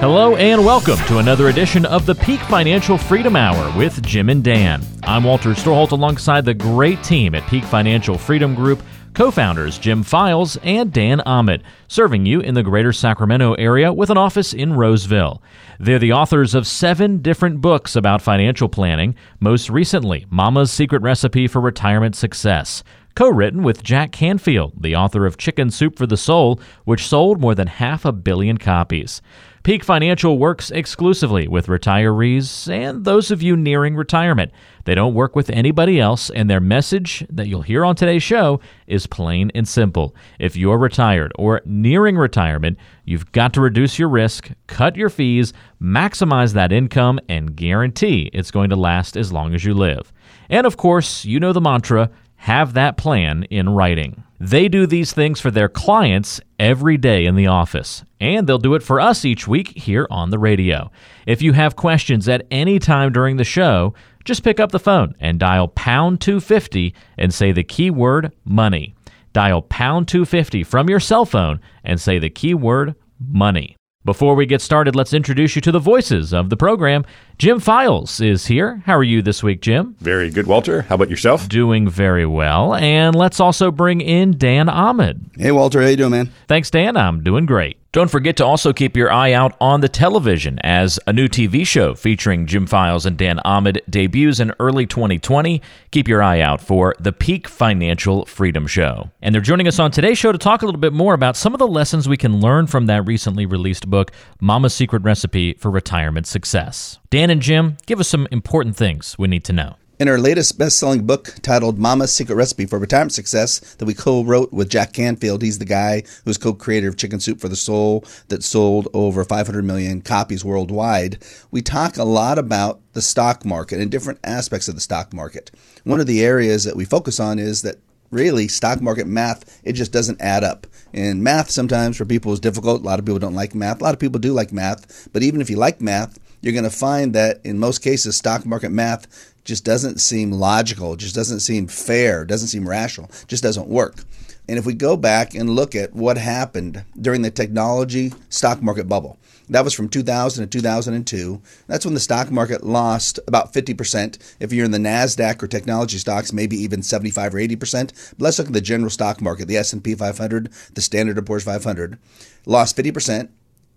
Hello and welcome to another edition of the Peak Financial Freedom Hour with Jim and Dan. I'm Walter Storholt alongside the great team at Peak Financial Freedom Group, co founders Jim Files and Dan Ahmed, serving you in the greater Sacramento area with an office in Roseville. They're the authors of seven different books about financial planning, most recently, Mama's Secret Recipe for Retirement Success co written with Jack Canfield, the author of Chicken Soup for the Soul, which sold more than half a billion copies. Peak Financial works exclusively with retirees and those of you nearing retirement. They don't work with anybody else, and their message that you'll hear on today's show is plain and simple. If you're retired or nearing retirement, you've got to reduce your risk, cut your fees, maximize that income, and guarantee it's going to last as long as you live. And of course, you know the mantra have that plan in writing. They do these things for their clients every day in the office, and they'll do it for us each week here on the radio. If you have questions at any time during the show, just pick up the phone and dial pound 250 and say the keyword money. Dial pound 250 from your cell phone and say the keyword money. Before we get started, let's introduce you to the voices of the program. Jim Files is here. How are you this week, Jim? Very good, Walter. How about yourself? Doing very well. And let's also bring in Dan Ahmed. Hey, Walter. How you doing, man? Thanks, Dan. I'm doing great. Don't forget to also keep your eye out on the television as a new TV show featuring Jim Files and Dan Ahmed debuts in early 2020. Keep your eye out for the Peak Financial Freedom Show. And they're joining us on today's show to talk a little bit more about some of the lessons we can learn from that recently released book, Mama's Secret Recipe for Retirement Success. Dan and Jim, give us some important things we need to know. In our latest best selling book titled Mama's Secret Recipe for Retirement Success, that we co wrote with Jack Canfield, he's the guy who's co creator of Chicken Soup for the Soul that sold over 500 million copies worldwide, we talk a lot about the stock market and different aspects of the stock market. One of the areas that we focus on is that really stock market math it just doesn't add up. And math sometimes for people is difficult. A lot of people don't like math. A lot of people do like math. But even if you like math you're going to find that in most cases stock market math just doesn't seem logical, just doesn't seem fair, doesn't seem rational, just doesn't work. And if we go back and look at what happened during the technology stock market bubble, that was from 2000 to 2002. That's when the stock market lost about 50%. If you're in the Nasdaq or technology stocks, maybe even 75 or 80%. But let's look at the general stock market, the S&P 500, the Standard & Poor's 500, lost 50%.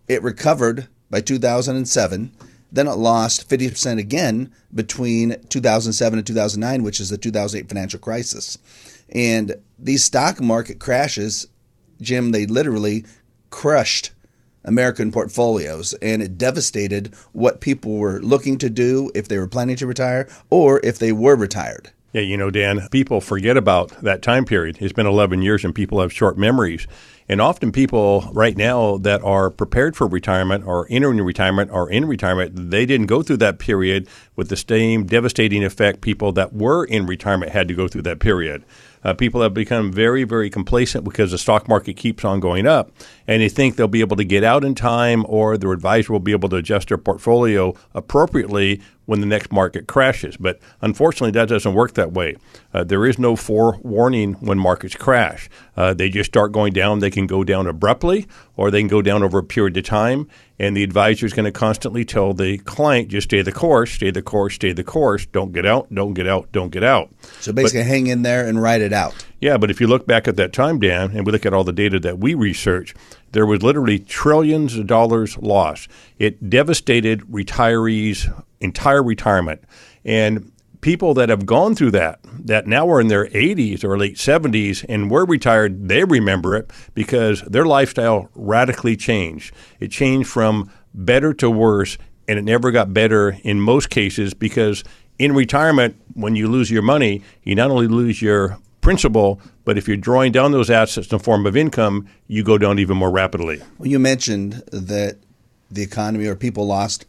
It recovered by 2007 then it lost 50% again between 2007 and 2009, which is the 2008 financial crisis. And these stock market crashes, Jim, they literally crushed American portfolios and it devastated what people were looking to do if they were planning to retire or if they were retired. Yeah, you know, Dan, people forget about that time period. It's been 11 years and people have short memories. And often people right now that are prepared for retirement or entering retirement or in retirement, they didn't go through that period with the same devastating effect people that were in retirement had to go through that period. Uh, people have become very, very complacent because the stock market keeps on going up, and they think they'll be able to get out in time, or their advisor will be able to adjust their portfolio appropriately when the next market crashes. But unfortunately, that doesn't work that way. Uh, there is no forewarning when markets crash. Uh, they just start going down. They can go down abruptly, or they can go down over a period of time. And the advisor is going to constantly tell the client, just stay the course, stay the course, stay the course. Don't get out, don't get out, don't get out. So basically, but, hang in there and ride it out. Yeah, but if you look back at that time, Dan, and we look at all the data that we research, there was literally trillions of dollars lost. It devastated retirees' entire retirement. And people that have gone through that, that now are in their 80s or late 70s and were retired, they remember it because their lifestyle radically changed. It changed from better to worse, and it never got better in most cases because in retirement, when you lose your money, you not only lose your principal, but if you're drawing down those assets in the form of income, you go down even more rapidly. Well, you mentioned that the economy or people lost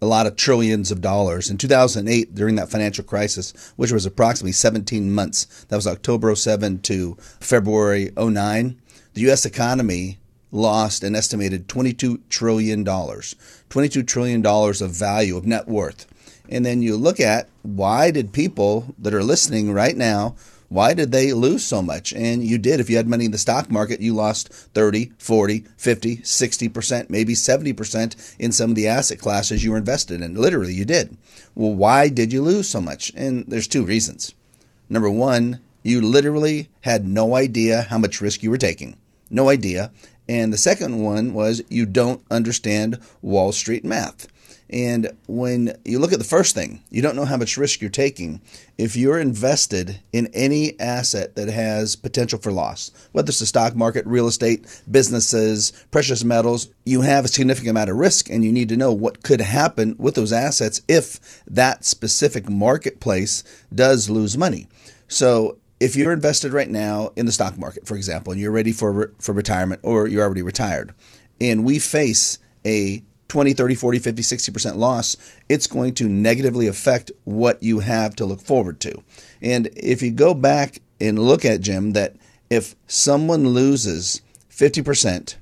a lot of trillions of dollars. In 2008, during that financial crisis, which was approximately 17 months, that was October 07 to February 09, the U.S. economy lost an estimated $22 trillion. $22 trillion of value, of net worth. And then you look at why did people that are listening right now why did they lose so much? And you did. If you had money in the stock market, you lost 30, 40, 50, 60%, maybe 70% in some of the asset classes you were invested in. Literally, you did. Well, why did you lose so much? And there's two reasons. Number one, you literally had no idea how much risk you were taking. No idea. And the second one was you don't understand Wall Street math. And when you look at the first thing, you don't know how much risk you're taking. If you're invested in any asset that has potential for loss, whether it's the stock market, real estate, businesses, precious metals, you have a significant amount of risk and you need to know what could happen with those assets if that specific marketplace does lose money. So if you're invested right now in the stock market, for example, and you're ready for, for retirement or you're already retired, and we face a 20, 30, 40, 50, 60% loss, it's going to negatively affect what you have to look forward to. And if you go back and look at Jim, that if someone loses 50%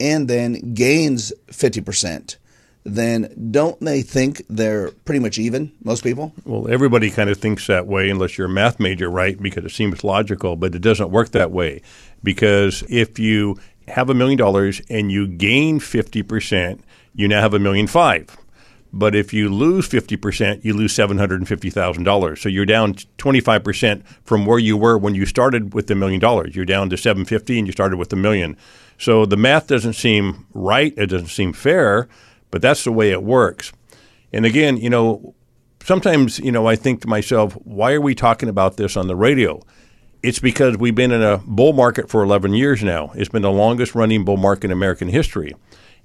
and then gains 50%, then don't they think they're pretty much even, most people? Well, everybody kind of thinks that way unless you're a math major, right? Because it seems logical, but it doesn't work that way. Because if you have a million dollars and you gain 50%, you now have a million five. But if you lose 50%, you lose $750,000. So you're down 25% from where you were when you started with the million dollars. You're down to 750 and you started with a million. So the math doesn't seem right, it doesn't seem fair, but that's the way it works. And again, you know, sometimes, you know, I think to myself, why are we talking about this on the radio? It's because we've been in a bull market for 11 years now. It's been the longest running bull market in American history.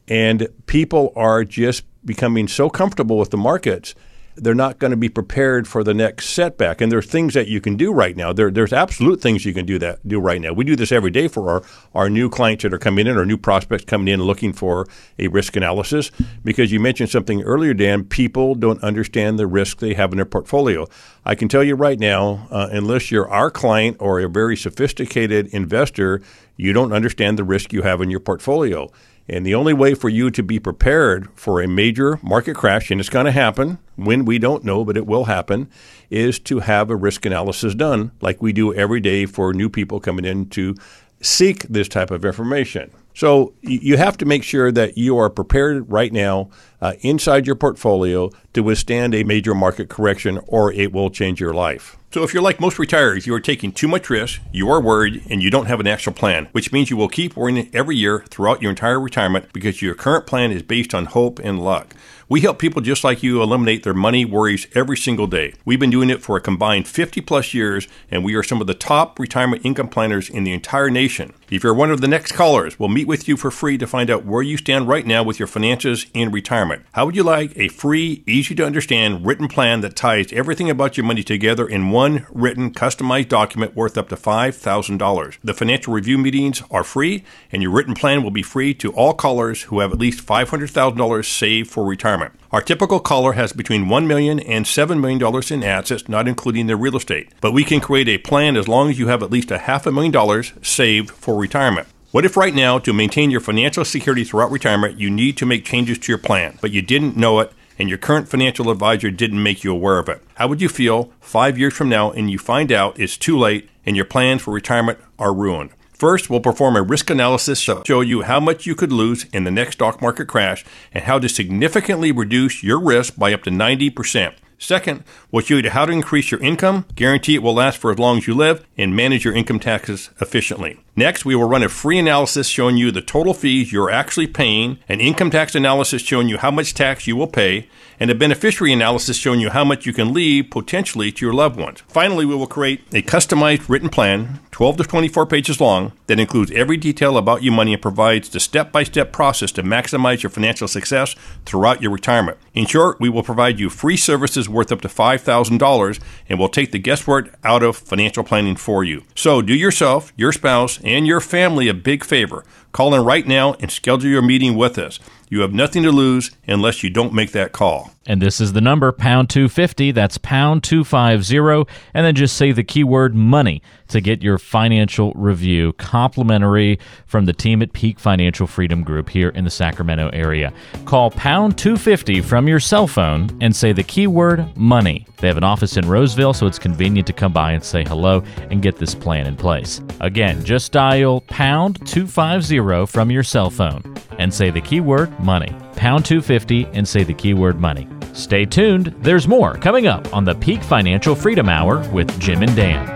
And people are just becoming so comfortable with the markets they're not going to be prepared for the next setback. And there's things that you can do right now. There, there's absolute things you can do that do right now. We do this every day for our, our new clients that are coming in, or new prospects coming in looking for a risk analysis. Because you mentioned something earlier, Dan. People don't understand the risk they have in their portfolio. I can tell you right now, uh, unless you're our client or a very sophisticated investor, you don't understand the risk you have in your portfolio. And the only way for you to be prepared for a major market crash, and it's going to happen when we don't know, but it will happen, is to have a risk analysis done like we do every day for new people coming in to seek this type of information. So you have to make sure that you are prepared right now uh, inside your portfolio to withstand a major market correction or it will change your life. So, if you're like most retirees, you are taking too much risk, you are worried, and you don't have an actual plan, which means you will keep worrying every year throughout your entire retirement because your current plan is based on hope and luck. We help people just like you eliminate their money worries every single day. We've been doing it for a combined 50 plus years, and we are some of the top retirement income planners in the entire nation. If you're one of the next callers, we'll meet with you for free to find out where you stand right now with your finances in retirement. How would you like a free, easy to understand written plan that ties everything about your money together in one written, customized document worth up to $5,000? The financial review meetings are free, and your written plan will be free to all callers who have at least $500,000 saved for retirement retirement. Our typical caller has between $1 million and $7 million in assets, not including their real estate. But we can create a plan as long as you have at least a half a million dollars saved for retirement. What if right now, to maintain your financial security throughout retirement, you need to make changes to your plan, but you didn't know it and your current financial advisor didn't make you aware of it? How would you feel five years from now and you find out it's too late and your plans for retirement are ruined? First, we'll perform a risk analysis to show you how much you could lose in the next stock market crash and how to significantly reduce your risk by up to 90%. Second, we'll show you how to increase your income, guarantee it will last for as long as you live, and manage your income taxes efficiently. Next, we will run a free analysis showing you the total fees you're actually paying, an income tax analysis showing you how much tax you will pay, and a beneficiary analysis showing you how much you can leave potentially to your loved ones. Finally, we will create a customized written plan, 12 to 24 pages long, that includes every detail about your money and provides the step by step process to maximize your financial success throughout your retirement. In short, we will provide you free services worth up to $5,000 and will take the guesswork out of financial planning for you. So do yourself, your spouse, and your family a big favor. Call in right now and schedule your meeting with us. You have nothing to lose unless you don't make that call. And this is the number, pound 250. That's pound 250. And then just say the keyword money to get your financial review complimentary from the team at Peak Financial Freedom Group here in the Sacramento area. Call pound 250 from your cell phone and say the keyword money. They have an office in Roseville, so it's convenient to come by and say hello and get this plan in place. Again, just dial pound 250 from your cell phone and say the keyword money. Pound 250 and say the keyword money. Stay tuned, there's more coming up on the Peak Financial Freedom Hour with Jim and Dan.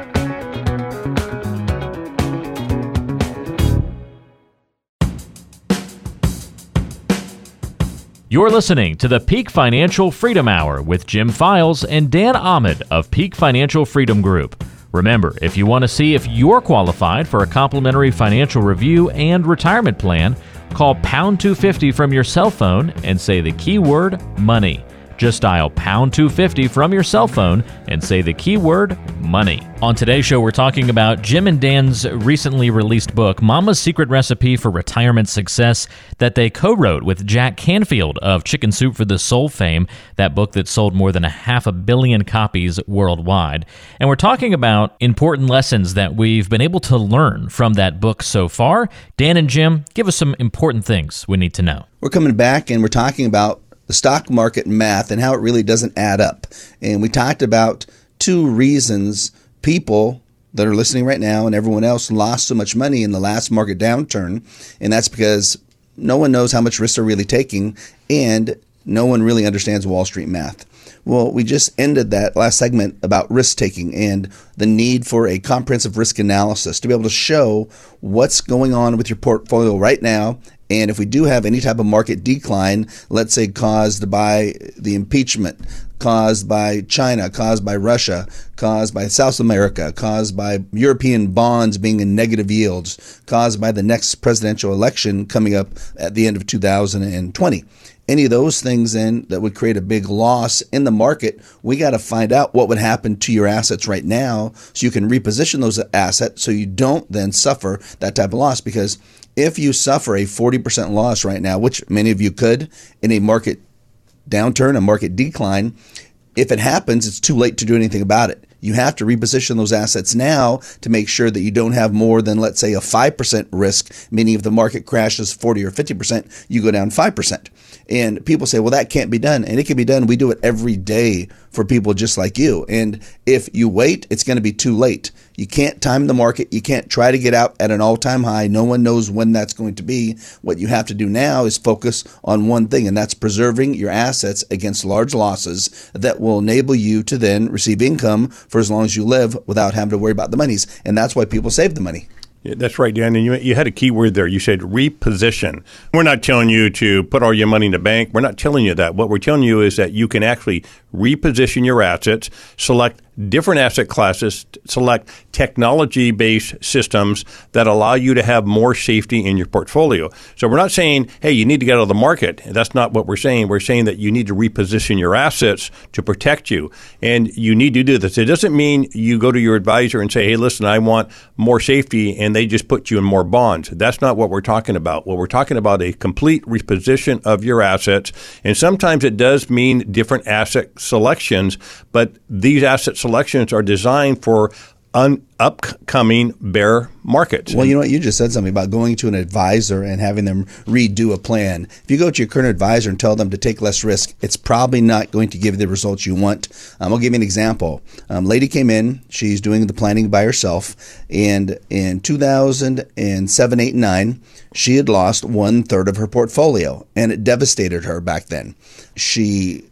You're listening to the Peak Financial Freedom Hour with Jim Files and Dan Ahmed of Peak Financial Freedom Group. Remember, if you want to see if you're qualified for a complimentary financial review and retirement plan, call pound 250 from your cell phone and say the keyword money. Just dial pound 250 from your cell phone and say the keyword money. On today's show, we're talking about Jim and Dan's recently released book, Mama's Secret Recipe for Retirement Success, that they co wrote with Jack Canfield of Chicken Soup for the Soul fame, that book that sold more than a half a billion copies worldwide. And we're talking about important lessons that we've been able to learn from that book so far. Dan and Jim, give us some important things we need to know. We're coming back and we're talking about the stock market math and how it really doesn't add up. And we talked about two reasons people that are listening right now and everyone else lost so much money in the last market downturn. And that's because no one knows how much risk they're really taking and no one really understands Wall Street math. Well, we just ended that last segment about risk taking and the need for a comprehensive risk analysis to be able to show what's going on with your portfolio right now and if we do have any type of market decline, let's say caused by the impeachment, caused by China, caused by Russia, caused by South America, caused by European bonds being in negative yields, caused by the next presidential election coming up at the end of 2020 any of those things in that would create a big loss in the market, we got to find out what would happen to your assets right now so you can reposition those assets so you don't then suffer that type of loss. Because if you suffer a 40% loss right now, which many of you could in a market downturn, a market decline, if it happens, it's too late to do anything about it. You have to reposition those assets now to make sure that you don't have more than, let's say, a 5% risk, meaning if the market crashes 40 or 50%, you go down 5%. And people say, well, that can't be done. And it can be done. We do it every day for people just like you. And if you wait, it's going to be too late. You can't time the market. You can't try to get out at an all time high. No one knows when that's going to be. What you have to do now is focus on one thing, and that's preserving your assets against large losses that will enable you to then receive income for as long as you live without having to worry about the monies. And that's why people save the money. Yeah, that's right, Dan. And you, you had a key word there. You said reposition. We're not telling you to put all your money in the bank. We're not telling you that. What we're telling you is that you can actually reposition your assets, select different asset classes, select technology based systems that allow you to have more safety in your portfolio. So we're not saying, hey, you need to get out of the market. That's not what we're saying. We're saying that you need to reposition your assets to protect you. And you need to do this. It doesn't mean you go to your advisor and say, hey, listen, I want more safety, and they just put you in more bonds. That's not what we're talking about. What we're talking about a complete reposition of your assets. And sometimes it does mean different asset selections, but these asset selections are designed for un- upcoming bear markets. Well, you know what? You just said something about going to an advisor and having them redo a plan. If you go to your current advisor and tell them to take less risk, it's probably not going to give you the results you want. Um, I'll give you an example. Um, lady came in, she's doing the planning by herself, and in 2007, 8, and 9, she had lost one third of her portfolio, and it devastated her back then. She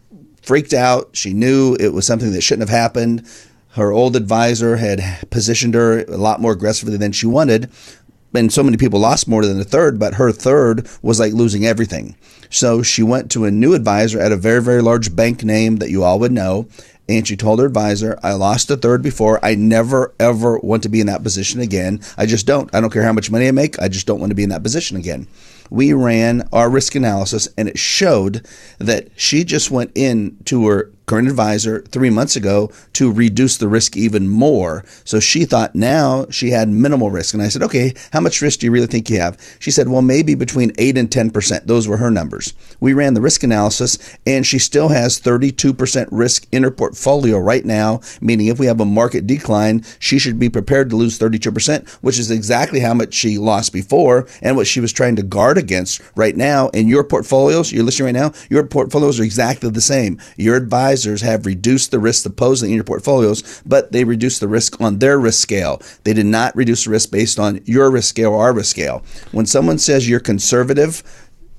freaked out. She knew it was something that shouldn't have happened. Her old advisor had positioned her a lot more aggressively than she wanted. And so many people lost more than a third, but her third was like losing everything. So she went to a new advisor at a very, very large bank name that you all would know. And she told her advisor, I lost a third before. I never, ever want to be in that position again. I just don't. I don't care how much money I make. I just don't want to be in that position again we ran our risk analysis and it showed that she just went into her current advisor three months ago to reduce the risk even more. So she thought now she had minimal risk. And I said, okay, how much risk do you really think you have? She said, well, maybe between 8 and 10%. Those were her numbers. We ran the risk analysis, and she still has 32% risk in her portfolio right now, meaning if we have a market decline, she should be prepared to lose 32%, which is exactly how much she lost before and what she was trying to guard against right now. In your portfolios, you're listening right now, your portfolios are exactly the same. Your advisors have reduced the risk supposedly in your portfolios, but they reduced the risk on their risk scale. They did not reduce the risk based on your risk scale or our risk scale. When someone says you're conservative,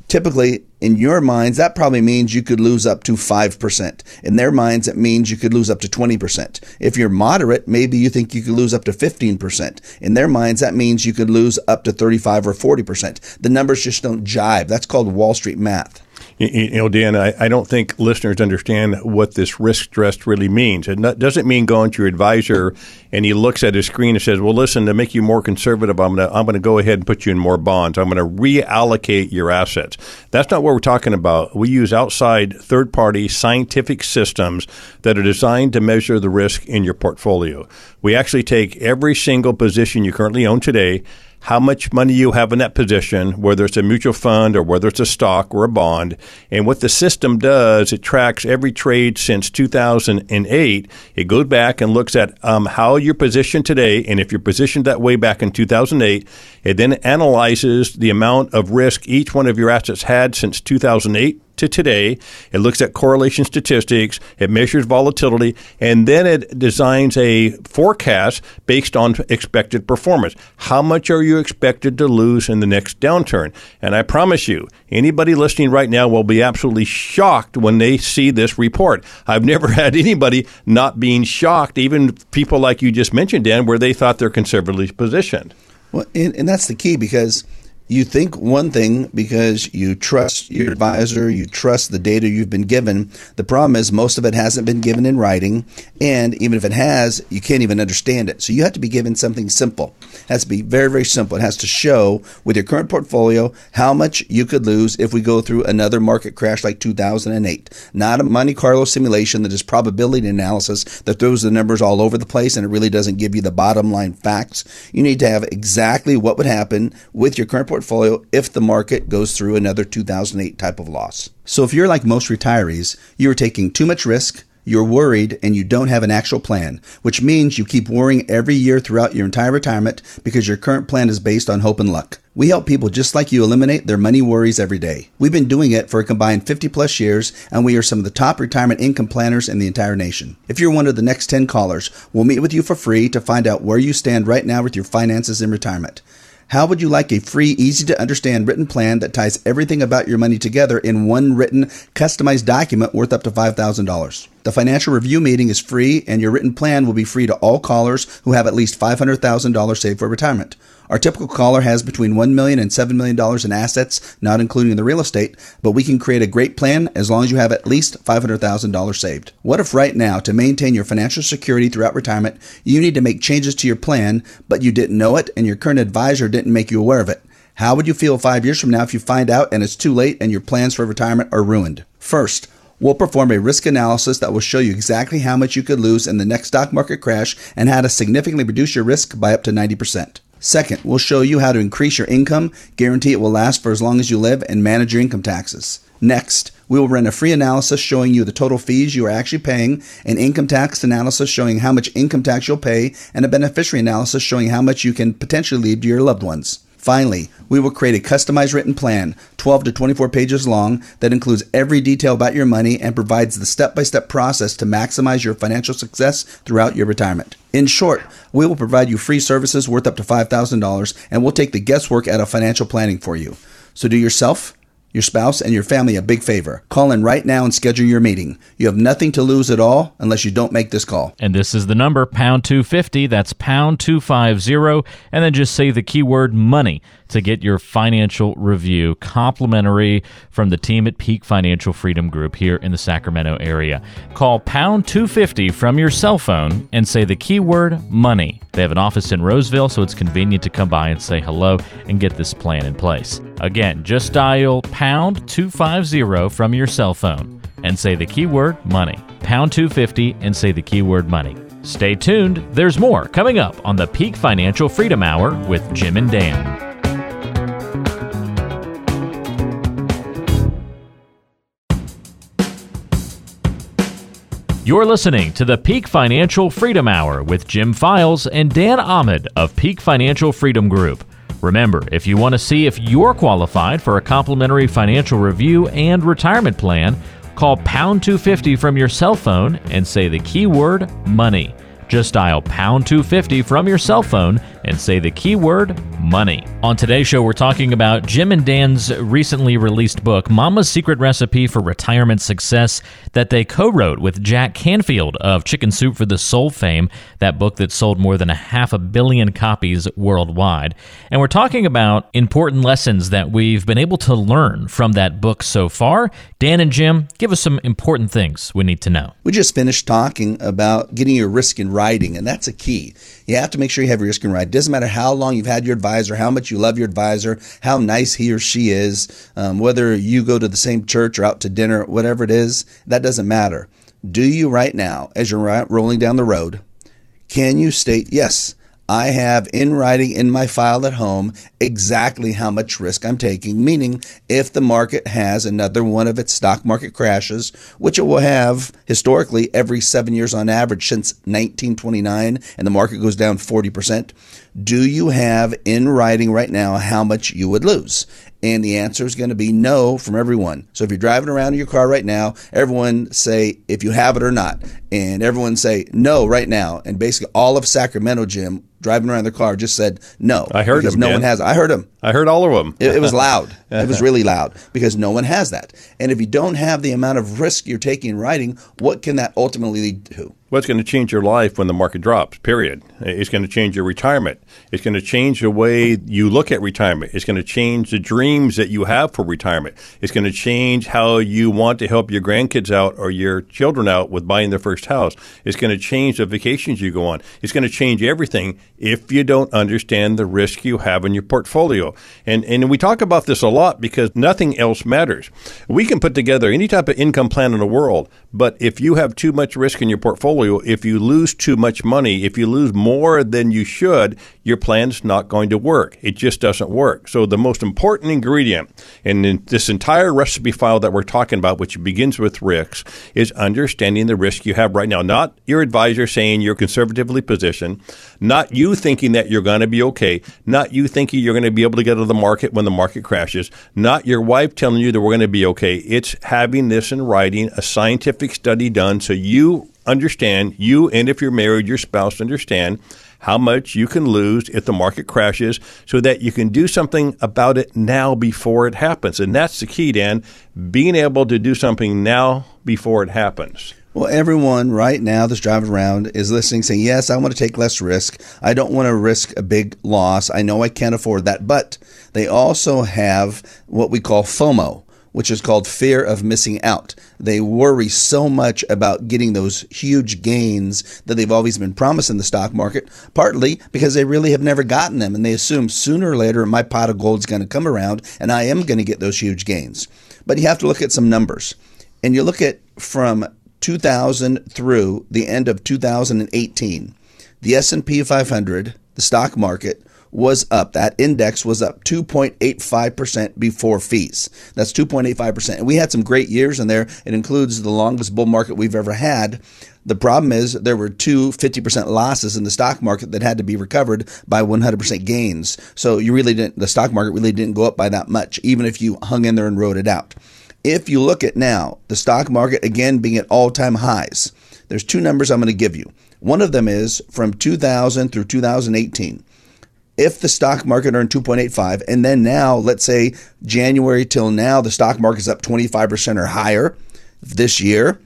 typically in your minds that probably means you could lose up to 5% in their minds it means you could lose up to 20% if you're moderate maybe you think you could lose up to 15% in their minds that means you could lose up to 35 or 40% the numbers just don't jive. That's called wall street math you know, Dan, I, I, don't think listeners understand what this risk stress really means. It not, doesn't mean going to your advisor and he looks at his screen and says, "Well, listen, to make you more conservative, I'm going to I'm going to go ahead and put you in more bonds. I'm going to reallocate your assets." That's not what we're talking about. We use outside third-party scientific systems that are designed to measure the risk in your portfolio. We actually take every single position you currently own today how much money you have in that position, whether it's a mutual fund or whether it's a stock or a bond. And what the system does, it tracks every trade since 2008. It goes back and looks at um, how you're positioned today. And if you're positioned that way back in 2008, it then analyzes the amount of risk each one of your assets had since 2008 to today. It looks at correlation statistics, it measures volatility, and then it designs a forecast based on expected performance. How much are you expected to lose in the next downturn? And I promise you, anybody listening right now will be absolutely shocked when they see this report. I've never had anybody not being shocked, even people like you just mentioned, Dan, where they thought they're conservatively positioned. Well, and, and that's the key because – you think one thing because you trust your advisor, you trust the data you've been given. The problem is most of it hasn't been given in writing, and even if it has, you can't even understand it. So you have to be given something simple. It has to be very, very simple. It has to show with your current portfolio how much you could lose if we go through another market crash like 2008. Not a Monte Carlo simulation that is probability analysis that throws the numbers all over the place and it really doesn't give you the bottom line facts. You need to have exactly what would happen with your current portfolio portfolio if the market goes through another 2008 type of loss. So if you're like most retirees, you're taking too much risk, you're worried, and you don't have an actual plan, which means you keep worrying every year throughout your entire retirement because your current plan is based on hope and luck. We help people just like you eliminate their money worries every day. We've been doing it for a combined 50 plus years, and we are some of the top retirement income planners in the entire nation. If you're one of the next 10 callers, we'll meet with you for free to find out where you stand right now with your finances in retirement. How would you like a free, easy to understand written plan that ties everything about your money together in one written, customized document worth up to $5,000? The financial review meeting is free, and your written plan will be free to all callers who have at least $500,000 saved for retirement. Our typical caller has between $1 million and $7 million in assets, not including the real estate, but we can create a great plan as long as you have at least $500,000 saved. What if right now, to maintain your financial security throughout retirement, you need to make changes to your plan, but you didn't know it and your current advisor didn't make you aware of it? How would you feel five years from now if you find out and it's too late and your plans for retirement are ruined? First, We'll perform a risk analysis that will show you exactly how much you could lose in the next stock market crash and how to significantly reduce your risk by up to 90%. Second, we'll show you how to increase your income, guarantee it will last for as long as you live, and manage your income taxes. Next, we will run a free analysis showing you the total fees you are actually paying, an income tax analysis showing how much income tax you'll pay, and a beneficiary analysis showing how much you can potentially leave to your loved ones. Finally, we will create a customized written plan, 12 to 24 pages long, that includes every detail about your money and provides the step by step process to maximize your financial success throughout your retirement. In short, we will provide you free services worth up to $5,000 and we'll take the guesswork out of financial planning for you. So do yourself your spouse, and your family a big favor. Call in right now and schedule your meeting. You have nothing to lose at all unless you don't make this call. And this is the number, pound 250. That's pound 250. And then just say the keyword money to get your financial review complimentary from the team at Peak Financial Freedom Group here in the Sacramento area. Call pound 250 from your cell phone and say the keyword money. They have an office in Roseville, so it's convenient to come by and say hello and get this plan in place. Again, just dial pound 250 from your cell phone. and say the keyword money. Pound 250 and say the keyword money. Stay tuned, there's more coming up on the Peak Financial Freedom Hour with Jim and Dan. You're listening to the Peak Financial Freedom Hour with Jim Files and Dan Ahmed of Peak Financial Freedom Group. Remember, if you want to see if you're qualified for a complimentary financial review and retirement plan, call pound 250 from your cell phone and say the keyword money. Just dial pound 250 from your cell phone and say the keyword money. On today's show, we're talking about Jim and Dan's recently released book, Mama's Secret Recipe for Retirement Success, that they co wrote with Jack Canfield of Chicken Soup for the Soul fame, that book that sold more than a half a billion copies worldwide. And we're talking about important lessons that we've been able to learn from that book so far. Dan and Jim, give us some important things we need to know. We just finished talking about getting your risk in writing, and that's a key. You have to make sure you have your risk in writing. Doesn't matter how long you've had your advisor, how much you love your advisor, how nice he or she is, um, whether you go to the same church or out to dinner, whatever it is, that doesn't matter. Do you right now, as you're rolling down the road, can you state, yes, I have in writing in my file at home exactly how much risk I'm taking, meaning if the market has another one of its stock market crashes, which it will have historically every seven years on average since 1929, and the market goes down 40%, do you have in writing right now how much you would lose? And the answer is going to be no from everyone. So if you're driving around in your car right now, everyone say if you have it or not. And everyone say no right now. And basically all of Sacramento, Jim, driving around their car just said no. I heard because him, no Dan. one has. I heard him. I heard all of them. it, it was loud. it was really loud because no one has that. And if you don't have the amount of risk you're taking in writing, what can that ultimately lead to? Well, it's going to change your life when the market drops, period. It's going to change your retirement. It's going to change the way you look at retirement. It's going to change the dreams that you have for retirement. It's going to change how you want to help your grandkids out or your children out with buying their first house. It's going to change the vacations you go on. It's going to change everything if you don't understand the risk you have in your portfolio. And, and we talk about this a lot because nothing else matters. We can put together any type of income plan in the world, but if you have too much risk in your portfolio, if you lose too much money, if you lose more than you should, your plan's not going to work. It just doesn't work. So the most important ingredient in this entire recipe file that we're talking about, which begins with risks, is understanding the risk you have right now. Not your advisor saying you're conservatively positioned, not you thinking that you're going to be okay, not you thinking you're going to be able to get out of the market when the market crashes, not your wife telling you that we're going to be okay. It's having this in writing, a scientific study done so you understand, you and if you're married, your spouse understand how much you can lose if the market crashes so that you can do something about it now before it happens. And that's the key, Dan, being able to do something now before it happens. Well, everyone right now that's driving around is listening, saying, Yes, I want to take less risk. I don't want to risk a big loss. I know I can't afford that. But they also have what we call FOMO which is called fear of missing out. They worry so much about getting those huge gains that they've always been promised in the stock market, partly because they really have never gotten them and they assume sooner or later my pot of gold is going to come around and I am going to get those huge gains. But you have to look at some numbers. And you look at from 2000 through the end of 2018, the S&P 500, the stock market was up. That index was up 2.85% before fees. That's 2.85%. And we had some great years in there. It includes the longest bull market we've ever had. The problem is there were two 50% losses in the stock market that had to be recovered by 100% gains. So you really didn't, the stock market really didn't go up by that much, even if you hung in there and rode it out. If you look at now, the stock market again being at all time highs, there's two numbers I'm going to give you. One of them is from 2000 through 2018 if the stock market earned 2.85 and then now let's say January till now the stock market is up 25% or higher this year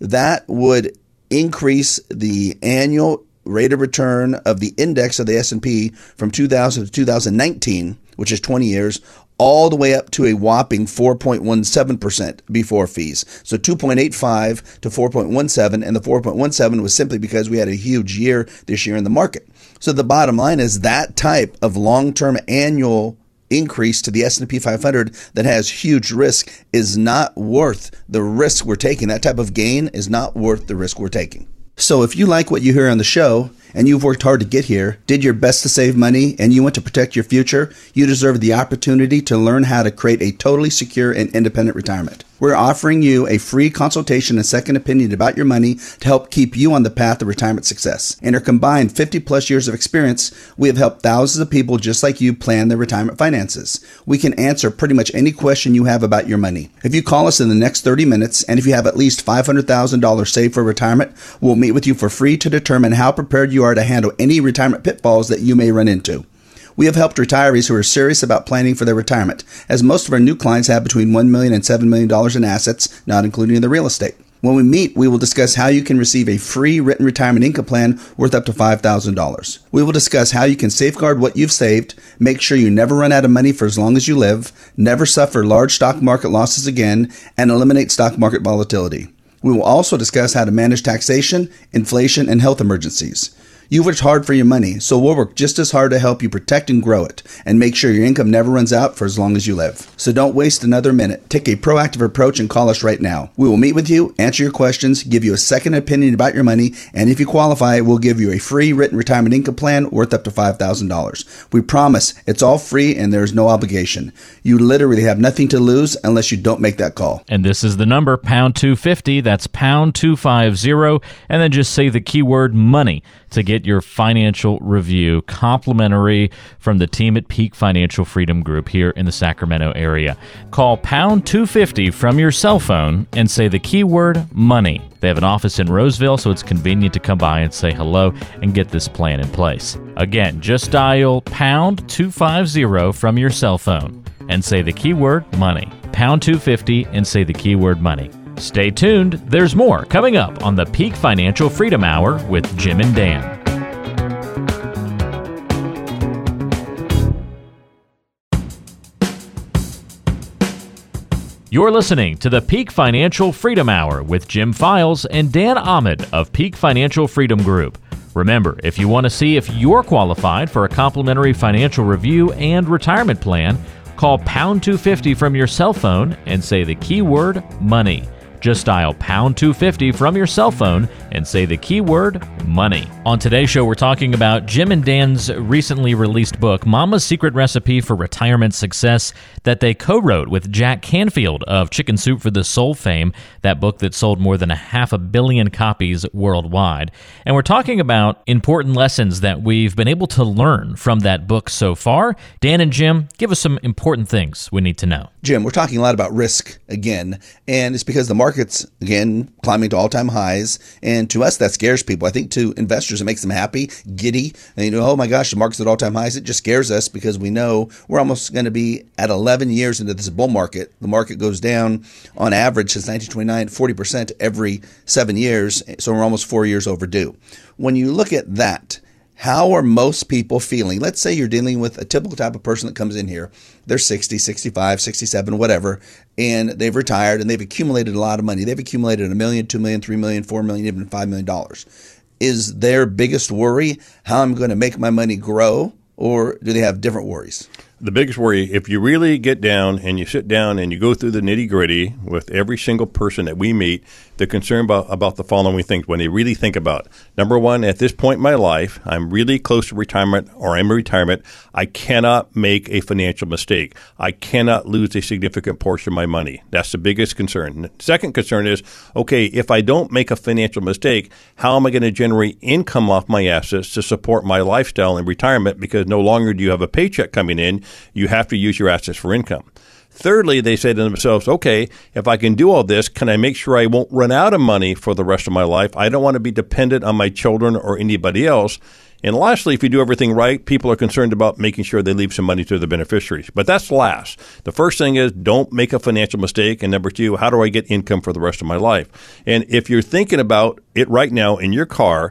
that would increase the annual rate of return of the index of the S&P from 2000 to 2019 which is 20 years all the way up to a whopping 4.17% before fees. So 2.85 to 4.17 and the 4.17 was simply because we had a huge year this year in the market. So the bottom line is that type of long term annual increase to the S&P 500 that has huge risk is not worth the risk we're taking. That type of gain is not worth the risk we're taking. So if you like what you hear on the show and you've worked hard to get here, did your best to save money, and you want to protect your future, you deserve the opportunity to learn how to create a totally secure and independent retirement. We're offering you a free consultation and second opinion about your money to help keep you on the path of retirement success. In our combined 50 plus years of experience, we have helped thousands of people just like you plan their retirement finances. We can answer pretty much any question you have about your money. If you call us in the next 30 minutes and if you have at least $500,000 saved for retirement, we'll meet with you for free to determine how prepared you are to handle any retirement pitfalls that you may run into. We have helped retirees who are serious about planning for their retirement, as most of our new clients have between $1 million and $7 million in assets, not including the real estate. When we meet, we will discuss how you can receive a free written retirement income plan worth up to $5,000. We will discuss how you can safeguard what you've saved, make sure you never run out of money for as long as you live, never suffer large stock market losses again, and eliminate stock market volatility. We will also discuss how to manage taxation, inflation, and health emergencies. You've worked hard for your money, so we'll work just as hard to help you protect and grow it and make sure your income never runs out for as long as you live. So don't waste another minute. Take a proactive approach and call us right now. We will meet with you, answer your questions, give you a second opinion about your money, and if you qualify, we'll give you a free written retirement income plan worth up to $5,000. We promise it's all free and there's no obligation. You literally have nothing to lose unless you don't make that call. And this is the number pound 250. That's pound 250. And then just say the keyword money to get your financial review complimentary from the team at Peak Financial Freedom Group here in the Sacramento area. Call pound 250 from your cell phone and say the keyword money. They have an office in Roseville, so it's convenient to come by and say hello and get this plan in place. Again, just dial pound 250 from your cell phone and say the keyword money. Pound 250 and say the keyword money. Stay tuned, there's more coming up on the Peak Financial Freedom Hour with Jim and Dan. You're listening to the Peak Financial Freedom Hour with Jim Files and Dan Ahmed of Peak Financial Freedom Group. Remember, if you want to see if you're qualified for a complimentary financial review and retirement plan, call pound 250 from your cell phone and say the keyword money. Just dial pound 250 from your cell phone and say the keyword money. On today's show, we're talking about Jim and Dan's recently released book, Mama's Secret Recipe for Retirement Success, that they co wrote with Jack Canfield of Chicken Soup for the Soul fame, that book that sold more than a half a billion copies worldwide. And we're talking about important lessons that we've been able to learn from that book so far. Dan and Jim, give us some important things we need to know. Jim, we're talking a lot about risk again, and it's because the market's again climbing to all-time highs, and to us that scares people. I think to investors it makes them happy, giddy, and you know, oh my gosh, the market's at all-time highs. It just scares us because we know we're almost going to be at 11 years into this bull market. The market goes down on average since 1929 40% every seven years, so we're almost four years overdue. When you look at that how are most people feeling? Let's say you're dealing with a typical type of person that comes in here. They're 60, 65, 67, whatever, and they've retired and they've accumulated a lot of money. They've accumulated a million, two million, three million, four million, even five million dollars. Is their biggest worry how I'm going to make my money grow, or do they have different worries? The biggest worry, if you really get down and you sit down and you go through the nitty gritty with every single person that we meet, they're concerned about, about the following things when they really think about. It. Number one, at this point in my life, I'm really close to retirement or I'm in retirement. I cannot make a financial mistake. I cannot lose a significant portion of my money. That's the biggest concern. Second concern is, okay, if I don't make a financial mistake, how am I going to generate income off my assets to support my lifestyle in retirement? Because no longer do you have a paycheck coming in, you have to use your assets for income. Thirdly, they say to themselves, okay, if I can do all this, can I make sure I won't run out of money for the rest of my life? I don't want to be dependent on my children or anybody else. And lastly, if you do everything right, people are concerned about making sure they leave some money to the beneficiaries. But that's last. The first thing is don't make a financial mistake. And number two, how do I get income for the rest of my life? And if you're thinking about it right now in your car,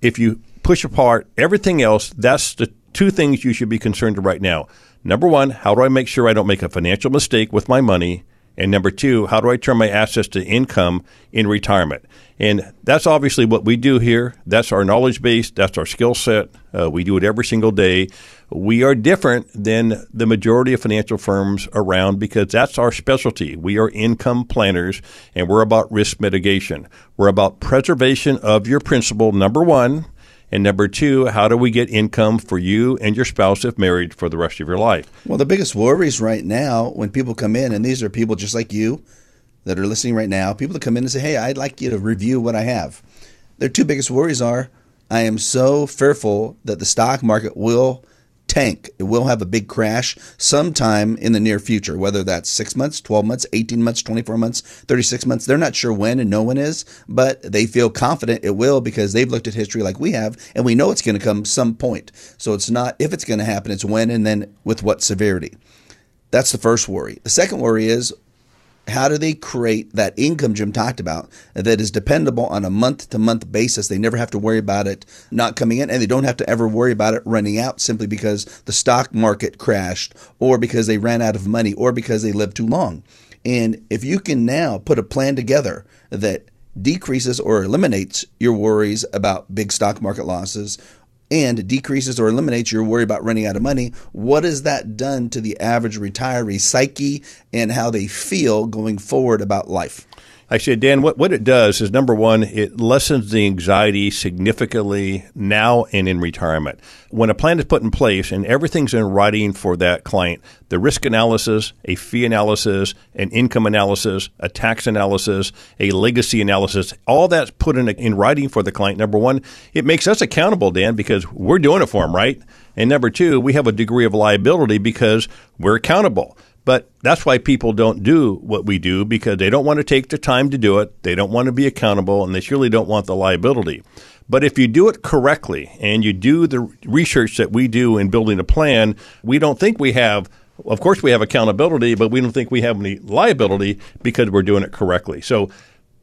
if you push apart everything else, that's the two things you should be concerned about right now. Number one, how do I make sure I don't make a financial mistake with my money? And number two, how do I turn my assets to income in retirement? And that's obviously what we do here. That's our knowledge base. That's our skill set. Uh, we do it every single day. We are different than the majority of financial firms around because that's our specialty. We are income planners and we're about risk mitigation. We're about preservation of your principal, number one. And number two, how do we get income for you and your spouse if married for the rest of your life? Well, the biggest worries right now when people come in, and these are people just like you that are listening right now, people that come in and say, Hey, I'd like you to review what I have. Their two biggest worries are I am so fearful that the stock market will tank. It will have a big crash sometime in the near future, whether that's six months, 12 months, 18 months, 24 months, 36 months. They're not sure when and no one is, but they feel confident it will because they've looked at history like we have and we know it's going to come some point. So it's not if it's going to happen, it's when and then with what severity. That's the first worry. The second worry is how do they create that income Jim talked about that is dependable on a month to month basis? They never have to worry about it not coming in, and they don't have to ever worry about it running out simply because the stock market crashed, or because they ran out of money, or because they lived too long. And if you can now put a plan together that decreases or eliminates your worries about big stock market losses and decreases or eliminates your worry about running out of money, what has that done to the average retiree psyche and how they feel going forward about life? I said, Dan, what, what it does is number one, it lessens the anxiety significantly now and in retirement. When a plan is put in place and everything's in writing for that client, the risk analysis, a fee analysis, an income analysis, a tax analysis, a legacy analysis, all that's put in, in writing for the client. Number one, it makes us accountable, Dan, because we're doing it for them, right? And number two, we have a degree of liability because we're accountable. But that's why people don't do what we do because they don't want to take the time to do it. They don't want to be accountable and they surely don't want the liability. But if you do it correctly and you do the research that we do in building a plan, we don't think we have of course we have accountability, but we don't think we have any liability because we're doing it correctly. So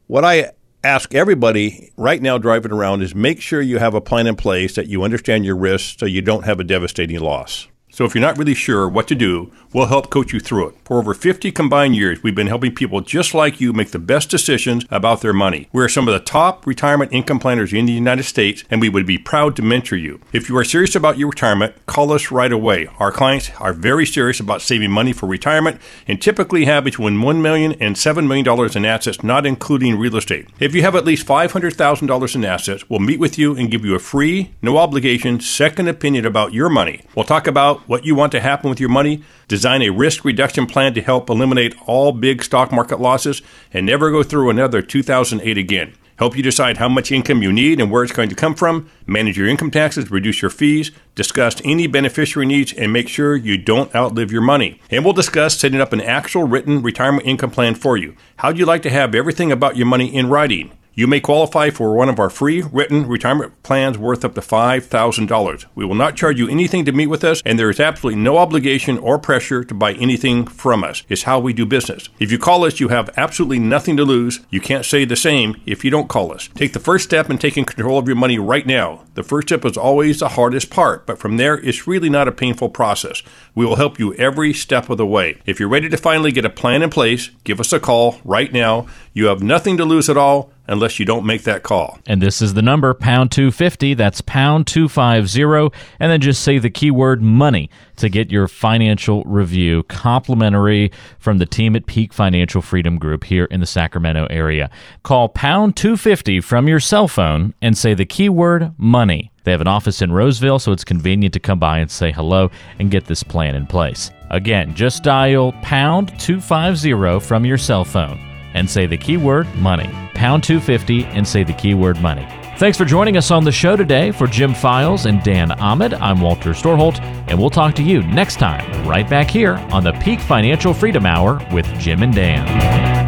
what I ask everybody right now driving around is make sure you have a plan in place that you understand your risks so you don't have a devastating loss. So if you're not really sure what to do, we'll help coach you through it. For over 50 combined years, we've been helping people just like you make the best decisions about their money. We're some of the top retirement income planners in the United States, and we would be proud to mentor you. If you are serious about your retirement, call us right away. Our clients are very serious about saving money for retirement and typically have between $1 million and $7 million in assets, not including real estate. If you have at least $500,000 in assets, we'll meet with you and give you a free, no obligation, second opinion about your money. We'll talk about what you want to happen with your money, design a risk reduction plan to help eliminate all big stock market losses, and never go through another 2008 again. Help you decide how much income you need and where it's going to come from, manage your income taxes, reduce your fees, discuss any beneficiary needs, and make sure you don't outlive your money. And we'll discuss setting up an actual written retirement income plan for you. How'd you like to have everything about your money in writing? You may qualify for one of our free written retirement plans worth up to $5,000. We will not charge you anything to meet with us, and there is absolutely no obligation or pressure to buy anything from us. It's how we do business. If you call us, you have absolutely nothing to lose. You can't say the same if you don't call us. Take the first step in taking control of your money right now. The first step is always the hardest part, but from there, it's really not a painful process. We will help you every step of the way. If you're ready to finally get a plan in place, give us a call right now. You have nothing to lose at all unless you don't make that call. And this is the number, pound 250. That's pound 250. And then just say the keyword money to get your financial review complimentary from the team at Peak Financial Freedom Group here in the Sacramento area. Call pound 250 from your cell phone and say the keyword money. They have an office in Roseville, so it's convenient to come by and say hello and get this plan in place. Again, just dial pound 250 from your cell phone and say the keyword money. Pound 250 and say the keyword money. Thanks for joining us on the show today. For Jim Files and Dan Ahmad, I'm Walter Storholt, and we'll talk to you next time right back here on the Peak Financial Freedom Hour with Jim and Dan.